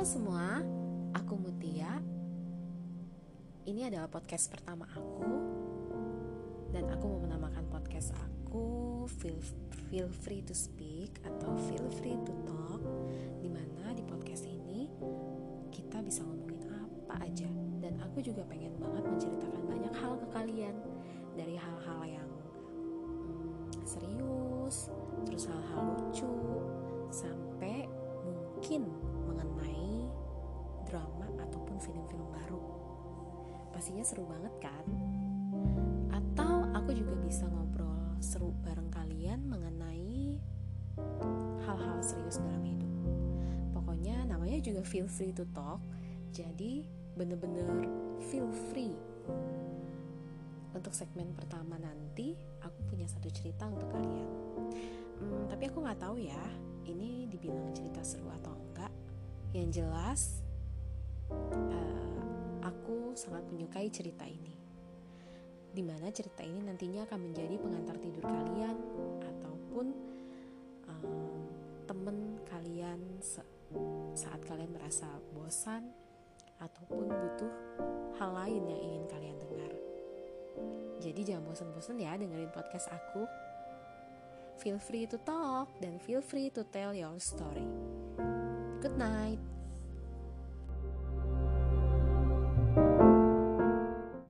Halo semua, aku Mutia. Ini adalah podcast pertama aku dan aku mau menamakan podcast aku Feel Feel Free to Speak atau Feel Free to Talk. Di mana di podcast ini kita bisa ngomongin apa aja dan aku juga pengen banget menceritakan banyak hal ke kalian dari hal-hal yang hmm, serius, terus hal-hal lucu, sampai mungkin mengenai drama ataupun film-film baru. Pastinya seru banget kan? Atau aku juga bisa ngobrol seru bareng kalian mengenai hal-hal serius dalam hidup. Pokoknya namanya juga feel free to talk. Jadi bener-bener feel free. Untuk segmen pertama nanti aku punya satu cerita untuk kalian. Hmm, tapi aku nggak tahu ya, ini dibilang cerita seru atau. Yang jelas, uh, aku sangat menyukai cerita ini. Di mana cerita ini nantinya akan menjadi pengantar tidur kalian ataupun um, temen kalian saat kalian merasa bosan ataupun butuh hal lain yang ingin kalian dengar. Jadi jangan bosan-bosan ya dengerin podcast aku. Feel free to talk dan feel free to tell your story. Good night.